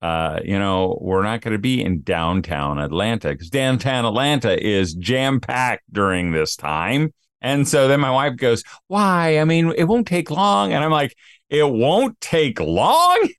uh, you know, we're not going to be in downtown Atlanta because downtown Atlanta is jam packed during this time. And so then my wife goes, Why? I mean, it won't take long. And I'm like, It won't take long.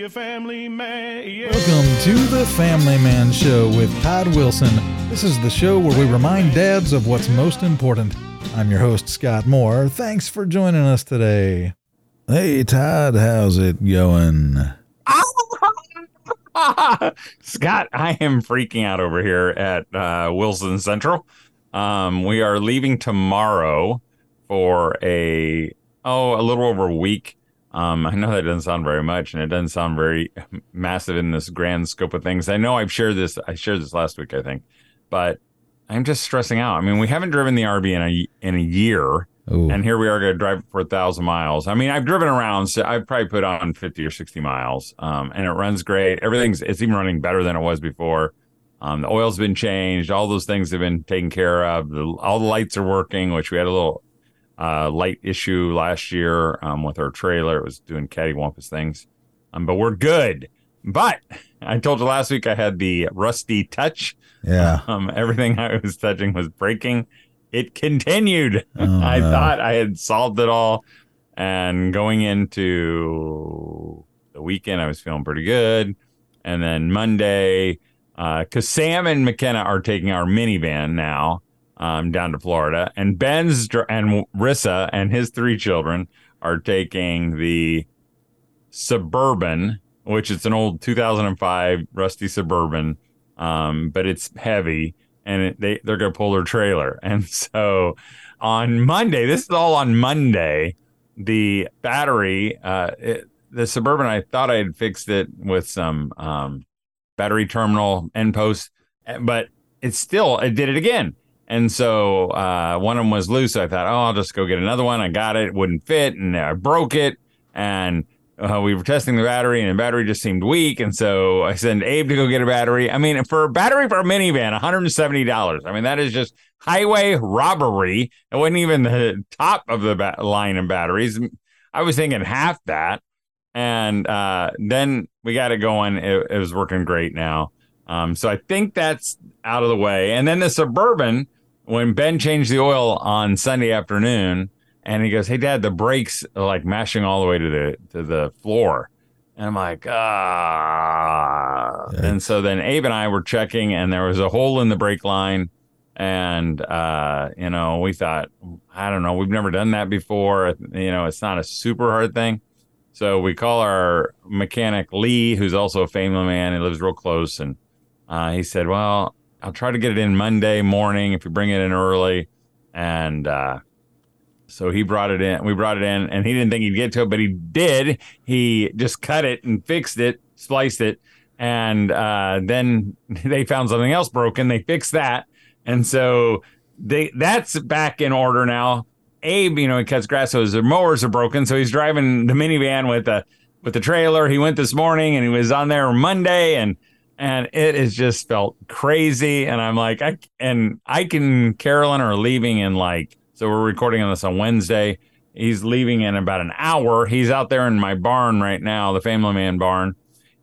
be a family man. Yeah. Welcome to the Family Man Show with Todd Wilson. This is the show where we remind dads of what's most important. I'm your host, Scott Moore. Thanks for joining us today. Hey, Todd, how's it going? Scott, I am freaking out over here at uh, Wilson Central. Um, we are leaving tomorrow for a oh a little over a week. Um, I know that doesn't sound very much, and it doesn't sound very massive in this grand scope of things. I know I've shared this. I shared this last week, I think, but I'm just stressing out. I mean, we haven't driven the RV in a in a year. Ooh. And here we are going to drive for a thousand miles. I mean, I've driven around, so I've probably put on 50 or 60 miles. Um, and it runs great. Everything's, it's even running better than it was before. Um, the oil's been changed. All those things have been taken care of. The, all the lights are working, which we had a little uh, light issue last year um, with our trailer. It was doing cattywampus things. Um, but we're good. But I told you last week I had the rusty touch. Yeah. Um, everything I was touching was breaking. It continued. Oh, I no. thought I had solved it all. And going into the weekend, I was feeling pretty good. And then Monday, because Sam and McKenna are taking our minivan now um, down to Florida, and Ben's and Rissa and his three children are taking the Suburban, which is an old 2005 rusty Suburban, um, but it's heavy and it, they they're gonna pull their trailer. And so on Monday, this is all on Monday. The battery, uh, it, the Suburban, I thought I had fixed it with some um, battery terminal end post, but it's still it did it again. And so uh, one of them was loose. So I thought, oh, I'll just go get another one. I got it. It wouldn't fit, and I broke it. And uh, we were testing the battery, and the battery just seemed weak. And so I sent Abe to go get a battery. I mean, for a battery for a minivan, $170. I mean, that is just highway robbery. It wasn't even the top of the ba- line of batteries. I was thinking half that. And uh, then we got it going. It, it was working great now. Um, so I think that's out of the way. And then the Suburban, when Ben changed the oil on Sunday afternoon, and he goes, "Hey, Dad, the brakes are like mashing all the way to the to the floor." And I'm like, ah. And so then Abe and I were checking, and there was a hole in the brake line. And uh, you know, we thought, I don't know, we've never done that before. You know, it's not a super hard thing. So we call our mechanic Lee, who's also a family man. He lives real close, and uh, he said, "Well, I'll try to get it in Monday morning if you bring it in early." And uh, so he brought it in. We brought it in, and he didn't think he'd get to it, but he did. He just cut it and fixed it, spliced it, and uh, then they found something else broken. They fixed that, and so they that's back in order now. Abe, you know, he cuts grass, so his mowers are broken. So he's driving the minivan with the with the trailer. He went this morning, and he was on there Monday, and and it has just felt crazy. And I'm like, I and Ike and Carolyn are leaving in like, so we're recording on this on Wednesday. He's leaving in about an hour. He's out there in my barn right now, the Family Man barn.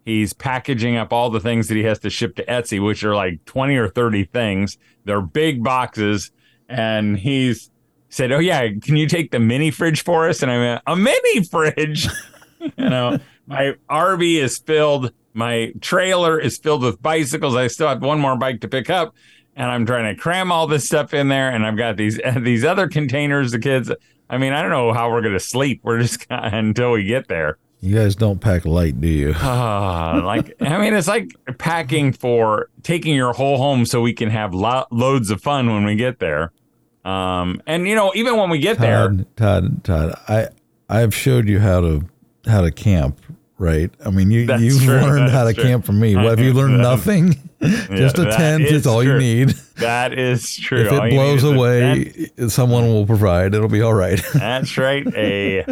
He's packaging up all the things that he has to ship to Etsy, which are like 20 or 30 things. They're big boxes. And he's said, Oh, yeah, can you take the mini fridge for us? And I went, A mini fridge? you know, my RV is filled. My trailer is filled with bicycles. I still have one more bike to pick up, and I'm trying to cram all this stuff in there. And I've got these these other containers. The kids. I mean, I don't know how we're gonna sleep. We're just gonna, until we get there. You guys don't pack light, do you? Ah, like I mean, it's like packing for taking your whole home so we can have lo- loads of fun when we get there. Um, and you know, even when we get there, Todd, Todd, Todd, I I've showed you how to how to camp, right? I mean, you That's you've true, learned how to true. camp from me. What have you learned? Nothing. Just a that tent is all you need. That is true. If it need blows away, someone will provide. It'll be all right. That's right. A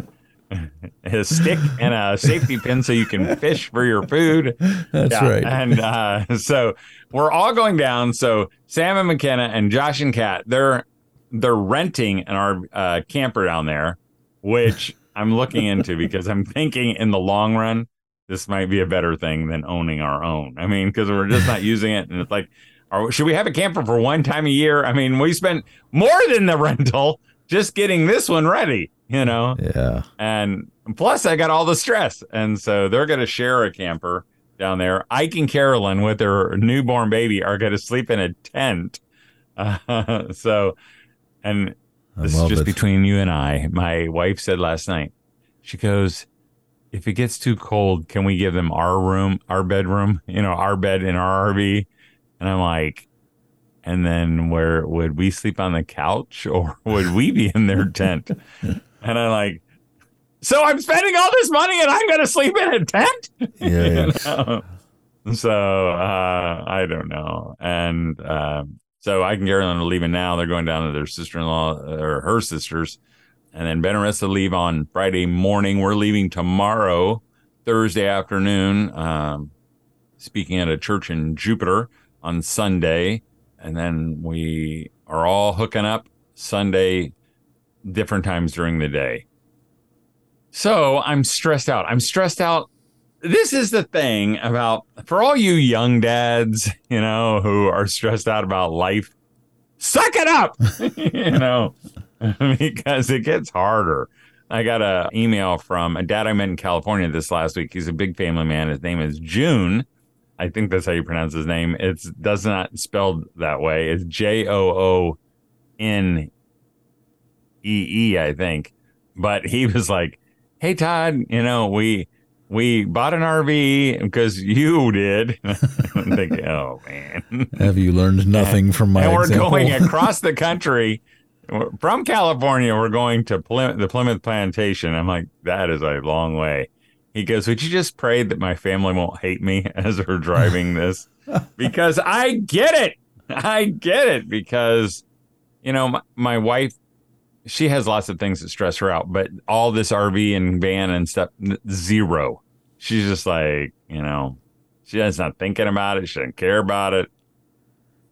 a stick and a safety pin so you can fish for your food. That's Yeah, right. And uh, so we're all going down. So Sam and McKenna and Josh and Kat, they're they're renting an our uh, camper down there, which I'm looking into because I'm thinking in the long run this might be a better thing than owning our own. I mean, because we're just not using it, and it's like, are, should we have a camper for one time a year? I mean, we spent more than the rental just getting this one ready, you know. Yeah. And plus, I got all the stress. And so they're going to share a camper down there. Ike and Carolyn, with their newborn baby, are going to sleep in a tent. Uh, so, and I this is just it. between you and I. My wife said last night, she goes, if it gets too cold, can we give them our room, our bedroom, you know, our bed in our RV? And I'm like, and then where would we sleep on the couch or would we be in their tent? and I'm like, so I'm spending all this money and I'm going to sleep in a tent? Yeah. You know? So uh, I don't know. And um, so Ike and Carolyn are leaving now. They're going down to their sister in law or her sisters. And then Ben and Ressa leave on Friday morning. We're leaving tomorrow, Thursday afternoon, um, speaking at a church in Jupiter on Sunday. And then we are all hooking up Sunday, different times during the day. So I'm stressed out. I'm stressed out. This is the thing about for all you young dads, you know, who are stressed out about life, suck it up, you know, because it gets harder. I got an email from a dad I met in California this last week. He's a big family man. His name is June. I think that's how you pronounce his name. It's does not spelled that way. It's J O O N E E, I think. But he was like, "Hey Todd, you know we we bought an RV because you did." I'm thinking, "Oh man." Have you learned nothing from my and we're example? going across the country from California. We're going to Plymouth, the Plymouth Plantation. I'm like, that is a long way. He goes, Would you just pray that my family won't hate me as we're driving this? because I get it. I get it because, you know, my, my wife, she has lots of things that stress her out, but all this RV and van and stuff, zero. She's just like, you know, she's not thinking about it. She doesn't care about it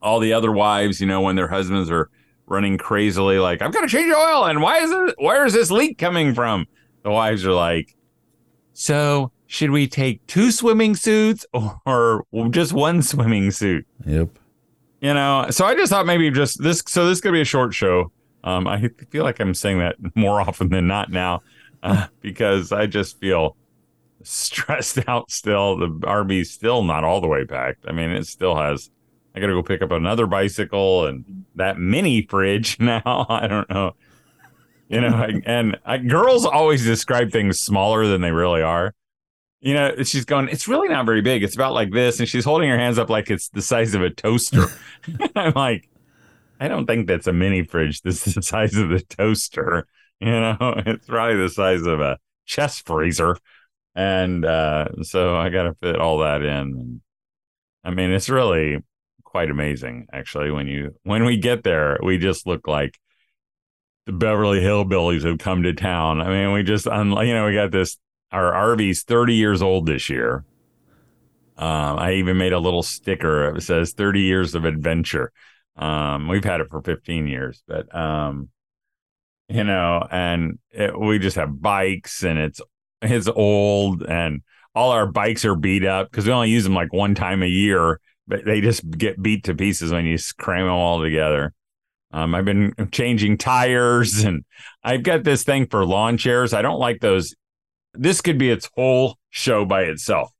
all the other wives, you know, when their husbands are running crazily, like, I've got to change oil. And why is it, where is this leak coming from? The wives are like, so should we take two swimming suits or just one swimming suit? Yep. You know, so I just thought maybe just this, so this could be a short show. Um, I feel like I'm saying that more often than not now uh, because I just feel stressed out still. The RV's still not all the way packed. I mean, it still has I got to go pick up another bicycle and that mini fridge now. I don't know. You know, I- and I, girls always describe things smaller than they really are. You know, she's going, it's really not very big. It's about like this. And she's holding her hands up like it's the size of a toaster. I'm like, I don't think that's a mini fridge. This is the size of the toaster. You know, it's probably the size of a chest freezer. And uh, so I got to fit all that in. I mean, it's really quite amazing actually when you when we get there we just look like the beverly hillbillies have come to town i mean we just un- you know we got this our rv's 30 years old this year um, i even made a little sticker that says 30 years of adventure um, we've had it for 15 years but um, you know and it, we just have bikes and it's it's old and all our bikes are beat up because we only use them like one time a year but they just get beat to pieces when you cram them all together. Um, I've been changing tires and I've got this thing for lawn chairs. I don't like those. This could be its whole show by itself.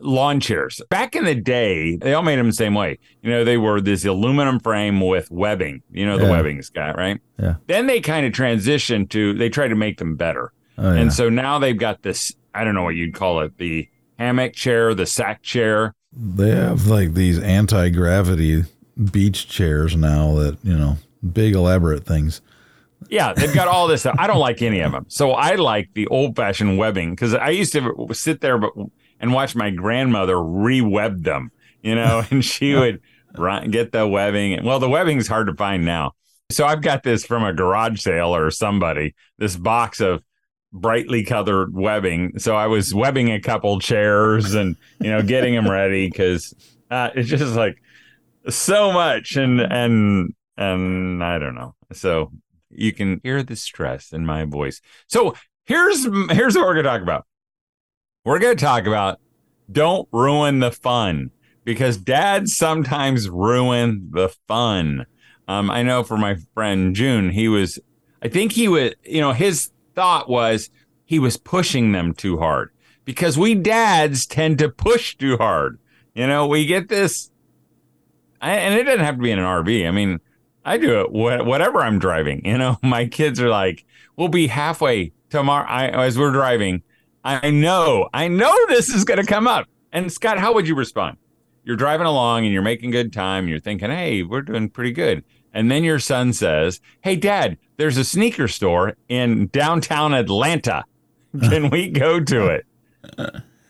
Lawn chairs. Back in the day, they all made them the same way. You know, they were this aluminum frame with webbing. You know, the Yeah. webbing's got, right? Yeah. Then they kind of transitioned to, they tried to make them better. Oh, yeah. And so now they've got this, I don't know what you'd call it, the hammock chair, the sack chair. they have like these anti gravity beach chairs now that, you know, big elaborate things. Yeah, they've got all this stuff. I don't like any of them. So I like the old fashioned webbing because I used to sit there but, and watch my grandmother re-web them. you know, and she would run, get the webbing. Well, the webbing's hard to find now. So I've got this from a garage sale or somebody, this box of brightly colored webbing. So I was webbing a couple chairs and, you know, getting them ready because uh, it's just like so much. And, and, and I don't know. So you can hear the stress in my voice. So here's, here's what we're going to talk about. We're going to talk about don't ruin the fun because dads sometimes ruin the fun. Um, I know for my friend June, he was, I think he was, you know, his thought was he was pushing them too hard because we dads tend to push too hard. You know, we get this, and it doesn't have to be in an RV. I mean, I do it wh- whatever I'm driving. You know, my kids are like, we'll be halfway tomorrow. I, as we're driving, I know, I know this is going to come up. And Scott, how would you respond? You're driving along and you're making good time. And you're thinking, hey, we're doing pretty good. And then your son says, Hey, dad, there's a sneaker store in downtown Atlanta. Can we go to it?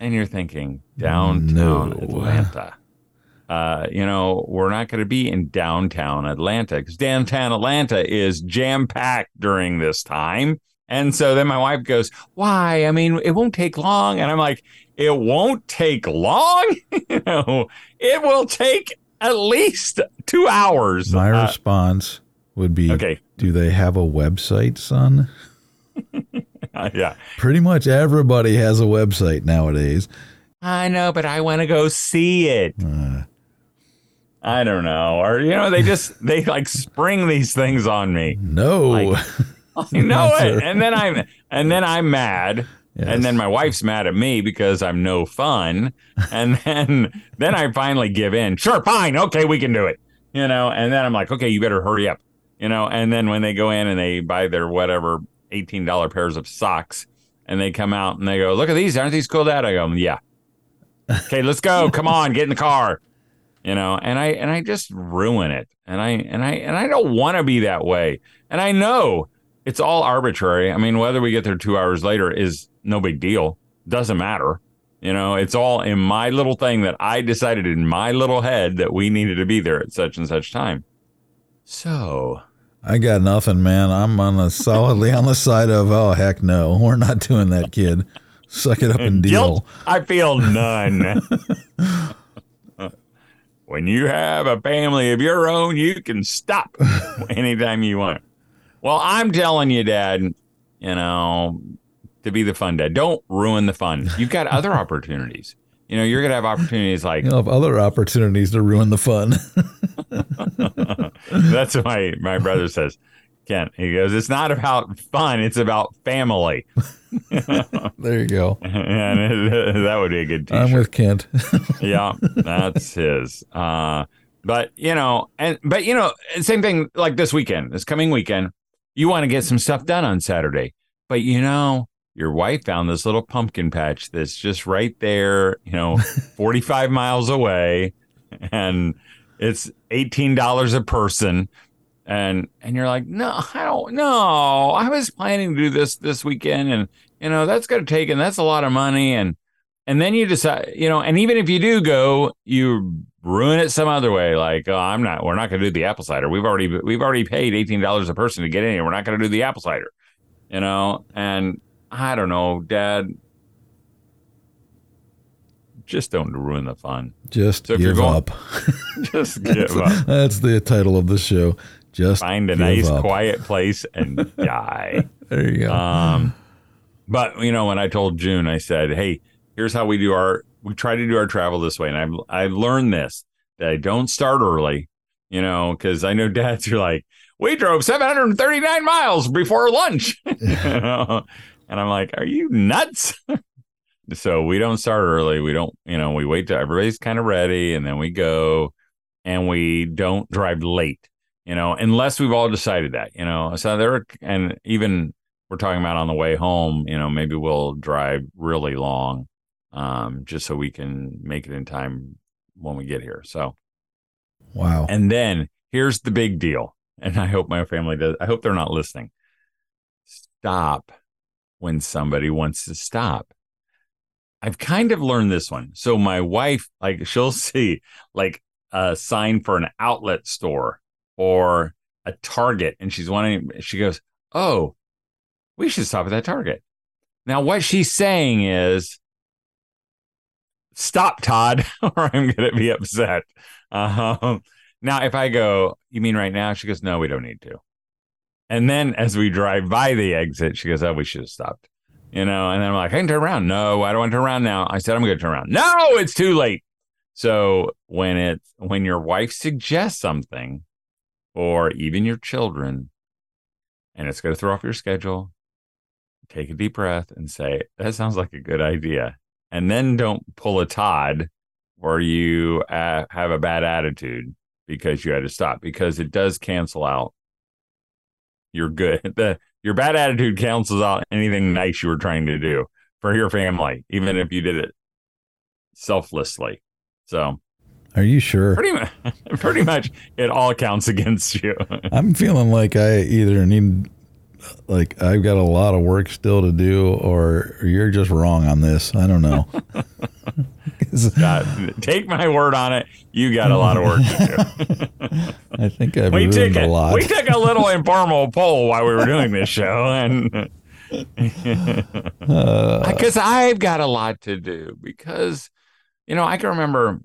And you're thinking, Downtown No. Atlanta. Uh, you know, we're not going to be in downtown Atlanta because downtown Atlanta is jam packed during this time. And so then my wife goes, Why? I mean, it won't take long. And I'm like, It won't take long. you know, it will take at least two hours. My Uh, response would be okay. Do they have a website, son? Uh, yeah. Pretty much everybody has a website nowadays. I know, but I want to go see it. Uh, I don't know. Or, you know, they just, they like spring these things on me. no. Like- I know it. And then I'm, and then I'm mad. Yes. And then my wife's mad at me because I'm no fun. And then, then I finally give in. Sure, fine. Okay, we can do it. You know, and then I'm like, okay, you better hurry up. You know, and then when they go in and they buy their whatever $18 pairs of socks and they come out and they go, look at these. Aren't these cool, Dad? I go, yeah. Okay, let's go. Come on, get in the car. You know, and I and I just ruin it. And I and I and I don't want to be that way. And I know it's all arbitrary. I mean, whether we get there two hours later is no big deal. Doesn't matter. You know, it's all in my little thing that I decided in my little head that we needed to be there at such and such time. So I got nothing, man. I'm on a solidly on the side of oh heck no, we're not doing that, kid. Suck it up and deal. guilt, I feel none. when you have a family of your own, you can stop anytime you want. Well, I'm telling you, Dad, you know, to be the fun dad, don't ruin the fun. You've got other opportunities. You know, you're gonna have opportunities like You'll have other opportunities to ruin the fun. that's what my my brother says. Kent, he goes, it's not about fun, it's about family. there you go. and it, that would be a good t-shirt. I'm with Kent. yeah, that's his. Uh, but you know, and but you know, same thing like this weekend, this coming weekend, you want to get some stuff done on Saturday, but you know, your wife found this little pumpkin patch that's just right there, you know, 45 miles away, and it's $18 a person. And and you're like, no, I don't know. I was planning to do this this weekend, and you know that's going to take, and that's a lot of money, and and then you decide, you know, and even if you do go, you ruin it some other way. Like, oh, I'm not, we're not going to do the apple cider. We've already, we've already paid eighteen dollars a person to get in here. We're not going to do the apple cider, you know. And I don't know, Dad. Just don't ruin the fun. Just So give going- up. Just give up. That's the title of the show. Just Find a nice, up. quiet place and die. There you go. Um, but you know, when I told June, I said, "Hey, here's how we do our. We try to do our travel this way." And I've I've learned this that I don't start early. You know, because I know dads are like, "We drove 739 miles before lunch," you know? and I'm like, "Are you nuts?" so we don't start early. We don't, you know, we wait till everybody's kind of ready, and then we go, and we don't drive late. You know, unless we've all decided that. You know, so there and even we're talking about on the way home, you know, maybe we'll drive really long um, just so we can make it in time when we get here. So, wow. and then here's the big deal. And I hope my family does, I hope they're not listening. Stop when somebody wants to stop. I've kind of learned this one. So my wife, like, she'll see like a sign for an outlet store or a Target, and she's wanting. She goes, "Oh, we should stop at that Target." Now, what she's saying is, "Stop, Todd, or I'm going to be upset." Um, now, if I go, "You mean right now?" She goes, "No, we don't need to." And then as we drive by the exit, she goes, "Oh, we should have stopped." You know, and then I'm like, I can turn around. No, I don't want to turn around now. I said I'm going to turn around. No, it's too late. So when it when your wife suggests something, or even your children, and it's going to throw off your schedule, take a deep breath and say, "That sounds like a good idea," and then don't pull a Todd where you uh, have a bad attitude because you had to stop because it does cancel out your good the your bad attitude cancels out anything nice you were trying to do for your family, even if you did it selflessly. So Are you sure? pretty much, pretty much, it all counts against you. I'm feeling like I either need, like, I've got a lot of work still to do, or you're just wrong on this. I don't know. God, take my word on it. You got a lot of work to do. I think I've we ruined a a, lot. we took a little informal poll while we were doing this show, and Uh, because I've got a lot to do. Because you know, I can remember,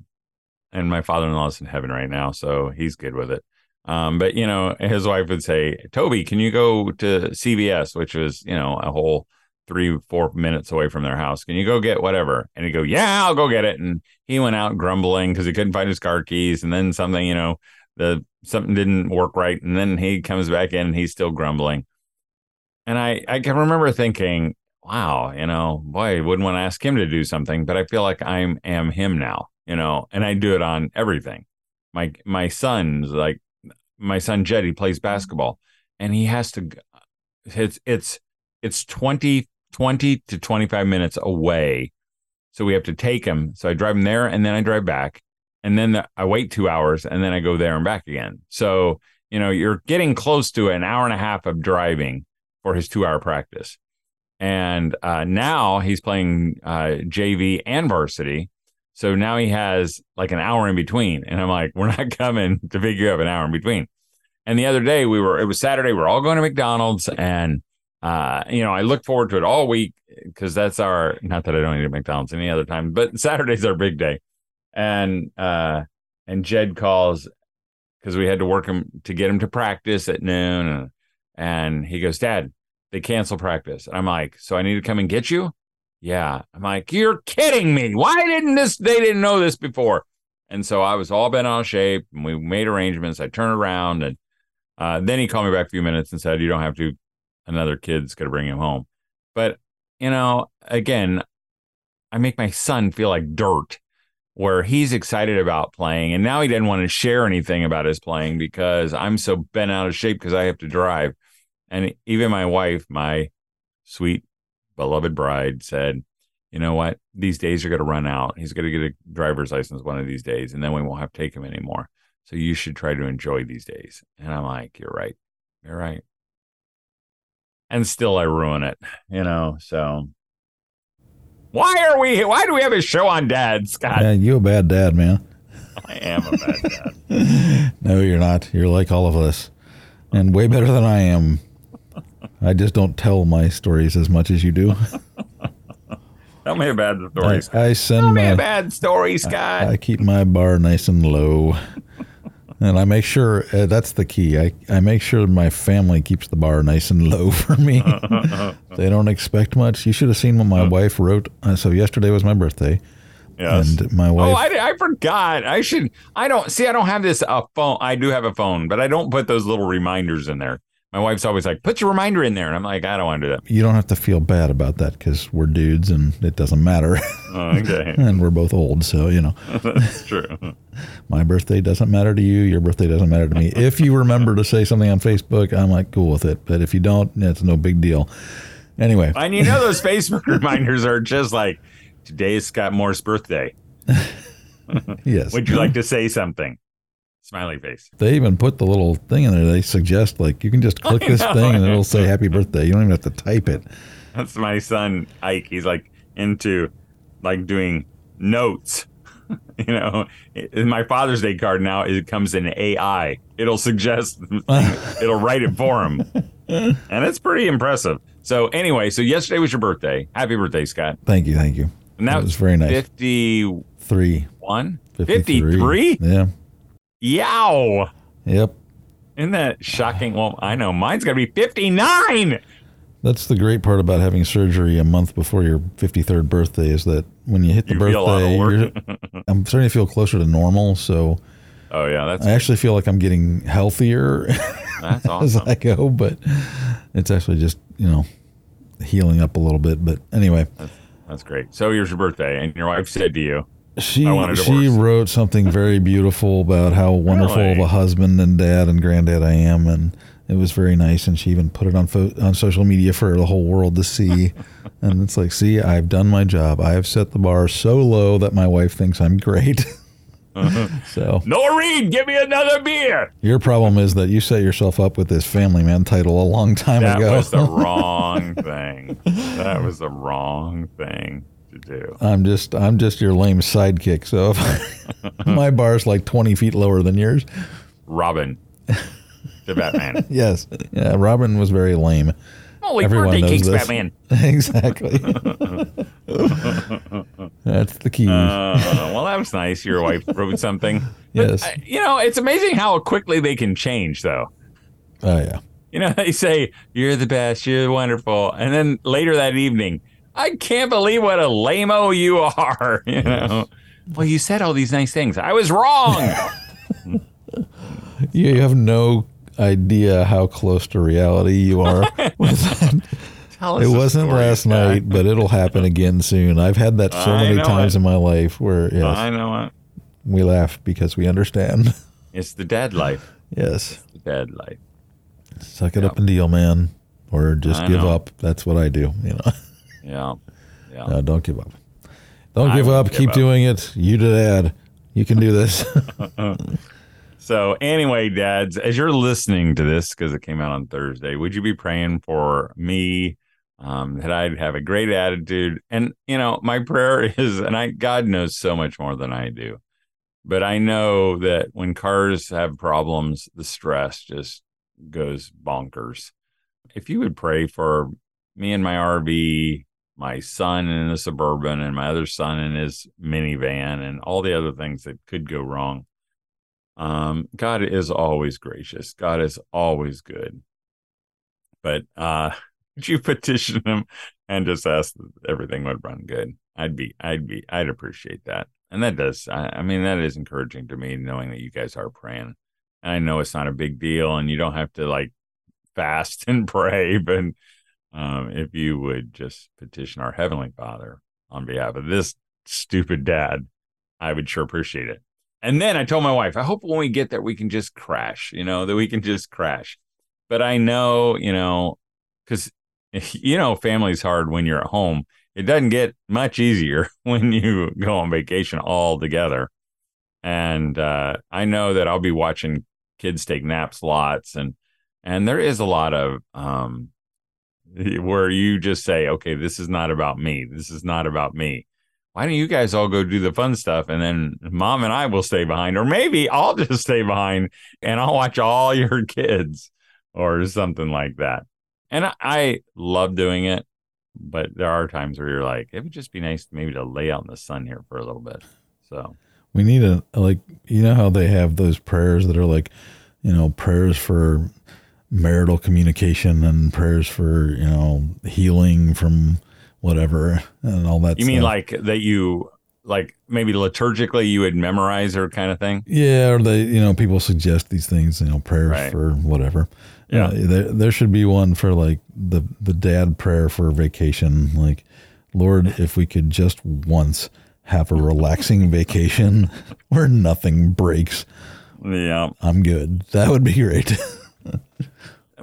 and my father-in-law's in heaven right now, so he's good with it. Um, but you know, his wife would say, "Toby, can you go to CVS, which was you know a whole three, four minutes away from their house? Can you go get whatever?" And he'd go, "Yeah, I'll go get it." And he went out grumbling because he couldn't find his car keys, and then something, you know, the something didn't work right, and then he comes back in and he's still grumbling. And I, I can remember thinking, wow, you know, boy, I wouldn't want to ask him to do something, but I feel like I'm am him now, you know, and I do it on everything. My my son's like my son Jed, he plays basketball and he has to it's it's it's 20, 20 to 25 minutes away. So we have to take him. So I drive him there and then I drive back. And then the, I wait two hours and then I go there and back again. So, you know, you're getting close to an hour and a half of driving for his two hour practice. And uh, now he's playing uh, JV and varsity. So now he has like an hour in between. And I'm like, we're not coming to pick you up an hour in between. And the other day we were, it was Saturday, we are all going to McDonald's. And, uh, you know, I look forward to it all week because that's our, not that I don't eat at McDonald's any other time, but Saturday's our big day. And, uh, and Jed calls because we had to work him to get him to practice at noon. And he goes, Dad, they cancel practice. And I'm like, so I need to come and get you? Yeah. I'm like, you're kidding me. Why didn't this, they didn't know this before? And so I was all bent out of shape and we made arrangements. I turned around and uh, then he called me back a few minutes and said, you don't have to, another kid's going to bring him home. But, you know, again, I make my son feel like dirt where he's excited about playing and now he didn't want to share anything about his playing because I'm so bent out of shape because I have to drive. And even my wife, my sweet beloved bride, said, "You know what? These days are going to run out. He's going to get a driver's license one of these days, and then we won't have to take him anymore. So you should try to enjoy these days." And I'm like, "You're right. You're right." And still, I ruin it. You know. So why are we? Why do we have a show on dad, Scott? yeah, you a bad dad, man. I am a bad dad. No, you're not. You're like all of us, and way better than I am. I just don't tell my stories as much as you do. Tell me a bad story. I, Scott. I Tell send me a bad story, Scott. I keep my bar nice and low, and I make sure uh, that's the key. I I make sure my family keeps the bar nice and low for me. they don't expect much. You should have seen what my wife wrote. Uh, so yesterday was my birthday, yes. and my Oh, wife. I, I forgot. I should. I don't see. I don't have this uh, phone. I do have a phone, but I don't put those little reminders in there. My wife's always like, "Put your reminder in there," and I'm like, "I don't want to do that." you don't have to feel bad about that because we're dudes and it doesn't matter, Oh, okay, and we're both old. So you know. that's true. My birthday doesn't matter to you. Your birthday doesn't matter to me. If you remember to say something on Facebook, I'm like cool with it. But if you don't, it's no big deal. Anyway, And you know those Facebook reminders are just like, "Today is Scott Moore's birthday. yes. Would you like to say something?" Smiley face. They even put the little thing in there. They suggest like you can just click I this know. thing and it'll say happy birthday. You don't even have to type it. That's my son Ike. He's like into like doing notes. you know, in my Father's Day card now it comes in AI. It'll suggest, it'll write it for him, and it's pretty impressive. So anyway, so yesterday was your birthday. Happy birthday, Scott. Thank you, thank you. And that That was very nice. Fifty-one, Three. 53. fifty-three. Yeah. Yow! Yep. Isn't that shocking? Well, I know mine's gonna be fifty-nine. That's the great part about having surgery a month before your 53rd birthday is that when you hit the You feel a lot of birthday, I'm starting to feel closer to normal. So Oh yeah, that's I actually feel like I'm getting healthier that's as. I go, but it's actually just, you know, healing up a little bit. But anyway, That's great. So here's your birthday, and your wife said to you, she I want a she wrote something very beautiful about how wonderful of a husband and dad and granddad I am, and it was very nice. And she even put it on fo- on social media for the whole world to see. and it's like, see, I've done my job. I have set the bar so low that my wife thinks I'm great. Uh-huh. so "Noah Reed, give me another beer." your problem is that you set yourself up with this family man title a long time That ago. That was the wrong thing. That was the wrong thing to do. I'm just I'm just your lame sidekick. So if my bar's like 20 feet lower than yours. Robin, the Batman. Yes. Yeah, Robin was very lame. Holy Everyone birthday knows cakes, this. Batman. exactly. That's the key. Uh, well, that was nice. Your wife wrote something. But, Yes. uh, you know, it's amazing how quickly they can change, though. oh yeah. You know, they say, You're the best, you're wonderful. And then later that evening, I can't believe what a lame you are. You know, well, you said all these nice things. I was wrong. You have no idea how close to reality you are with that. It wasn't story, last night, but it'll happen again soon. I've had that so I many times it. in my life where yes, I know it. we laugh because we understand. It's the dead life. yes. The dead life. Suck it up and deal, man. Or just I give know. up. That's what I do, you know. Yeah. Yeah. No, don't give up. Don't I give up. give Keep up. doing it. You dad. You can do this. So anyway, dads, as you're listening to this because it came out on Thursday, would you be praying for me um, that I'd have a great attitude? And you know, my prayer is, and I God knows so much more than I do, but I know that when cars have problems, the stress just goes bonkers. If you would pray for me and my RV, my son in the suburban, and my other son in his minivan, and all the other things that could go wrong. Um, God is always gracious. God is always good. But uh would you petition him and just ask that everything would run good? I'd be I'd be I'd appreciate that. And that does I, I mean that is encouraging to me knowing that you guys are praying. And I know it's not a big deal and you don't have to like fast and pray, but um if you would just petition our heavenly Father on behalf of this stupid dad, I would sure appreciate it. And then I told my wife, I hope when we get there, we can just crash, you know, that we can just crash. But I know, you know, because, you know, family's hard when you're at home. It doesn't get much easier when you go on vacation all together. And uh, I know that I'll be watching kids take naps lots. And, and there is a lot of, um, where you just say, okay, this is not about me. This is not about me why don't you guys all go do the fun stuff and then mom and I will stay behind or maybe I'll just stay behind and I'll watch all your kids or something like that. And I, I love doing it, but there are times where you're like, it would just be nice maybe to lay out in the sun here for a little bit. So we need a like you know how they have those prayers that are like, you know, prayers for marital communication and prayers for, you know, healing from whatever and all that you mean stuff. like that you like maybe liturgically you would memorize or kind of thing? Yeah, or they, you know, people suggest these things, you know, prayers Right. for whatever. Yeah. Uh, there, there should be one for like the the dad prayer for vacation. Like, Lord, if we could just once have a relaxing vacation where nothing breaks, Yeah. I'm good. That would be great.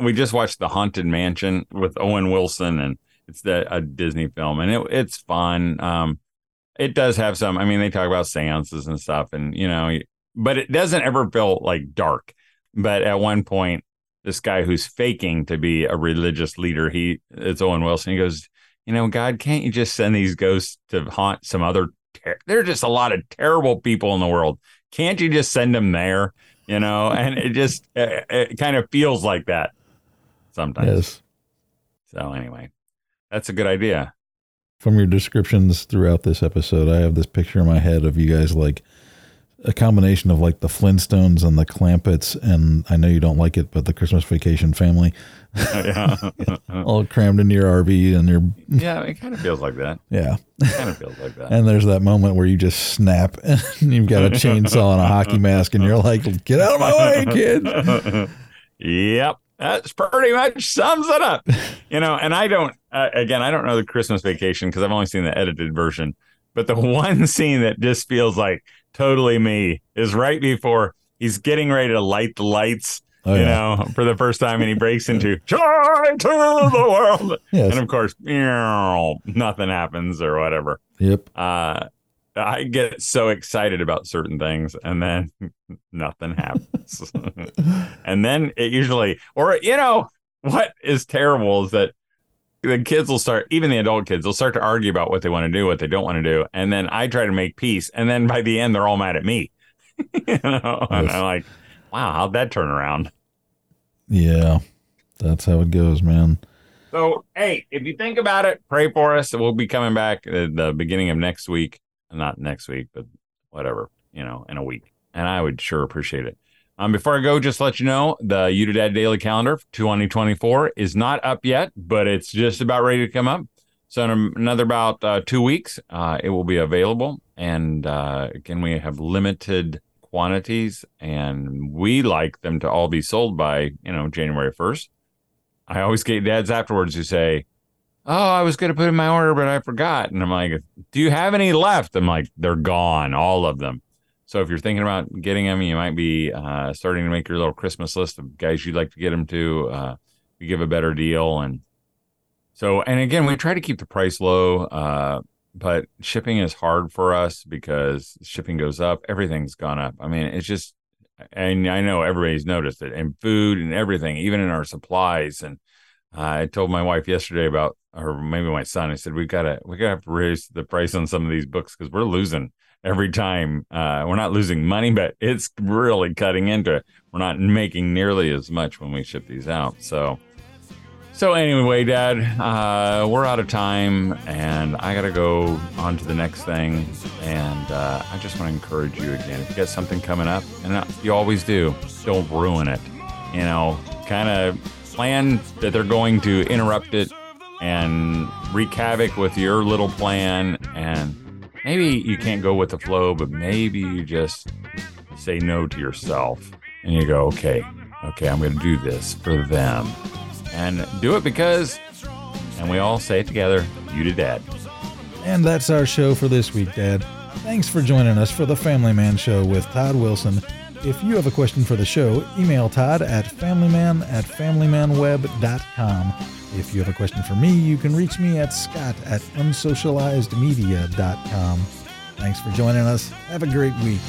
we just watched the haunted mansion with owen wilson and it's the, a disney film and it, it's fun um it does have some i mean they talk about seances and stuff and you know but it doesn't ever feel like dark but at one point this guy who's faking to be a religious leader he it's owen wilson he goes you know, God, can't you just send these ghosts to haunt some other? Ter- there are just a lot of terrible people in the world. Can't you just send them there? You know, and it just it, it kind of feels like that sometimes. Yes. So anyway, that's a good idea. From your descriptions throughout this episode, I have this picture in my head of you guys like a combination of like the Flintstones and the Clampetts, and I know you don't like it, but the Christmas Vacation family, yeah, all crammed into your RV, and you're yeah, it kind of feels like that. yeah. It kind of feels like that. And there's that moment where you just snap, and you've got a chainsaw and a hockey mask, and you're like, "Get out of my way, kid!" yep, that's pretty much sums it up. You know, and I don't. Uh, again, I don't know the Christmas Vacation because I've only seen the edited version. But the one scene that just feels like totally me is right before he's getting ready to light the lights. Oh, you yeah. know, for the first time, and he breaks into "Joy to the world," Yes. and of course, nothing happens or whatever. Yep. Uh, I get so excited about certain things, and then nothing happens. and then it usually, or you know, what is terrible is that the kids will start, even the adult kids, will start to argue about what they want to do, what they don't want to do, and then I try to make peace, and then by the end, they're all mad at me. you know, and Yes. I'm like, wow, how'd that turn around? Yeah. That's how it goes, man. So, hey, if you think about it, pray for us. We'll be coming back at the beginning of next week. Not next week, but whatever, you know, in a week. And I would sure appreciate it. Um, before I go, just let you know, the You to Dad Daily Calendar for 2024 is not up yet, but it's just about ready to come up. So in another about uh, two weeks, uh, it will be available. And uh, again, we have limited quantities, and we like them to all be sold by you know January 1st. I always get dads afterwards who say, "Oh, I was going to put in my order, but I forgot." And I'm like, "Do you have any left?" I'm like, "They're gone, all of them." So if you're thinking about getting them, you might be uh, starting to make your little Christmas list of guys you'd like to get them to. Uh, we give a better deal, and so and again, we try to keep the price low. Uh, but shipping is hard for us because shipping goes up. Everything's gone up. I mean, it's just, and I know everybody's noticed it, and food and everything, even in our supplies. And uh, I told my wife yesterday about, or maybe my son. I said we gotta, we gotta raise the price on some of these books because we're losing every time. Uh, we're not losing money, but it's really cutting into it. We're not making nearly as much when we ship these out. So. So anyway, Dad, uh, we're out of time, and I gotta go on to the next thing. And uh, I just want to encourage you again: if you got something coming up, and you always do, don't ruin it. You know, kind of plan that they're going to interrupt it and wreak havoc with your little plan. And maybe you can't go with the flow, but maybe you just say no to yourself, and you go, okay, okay, I'm going to do this for them and do it because, and we all say it together, you to dad. And that's our show for this week, Dad. Thanks for joining us for the Family Man Show with Todd Wilson. If you have a question for the show, email Todd at familyman at familymanweb.com. If you have a question for me, you can reach me at scott at unsocializedmedia.com. Thanks for joining us. Have a great week.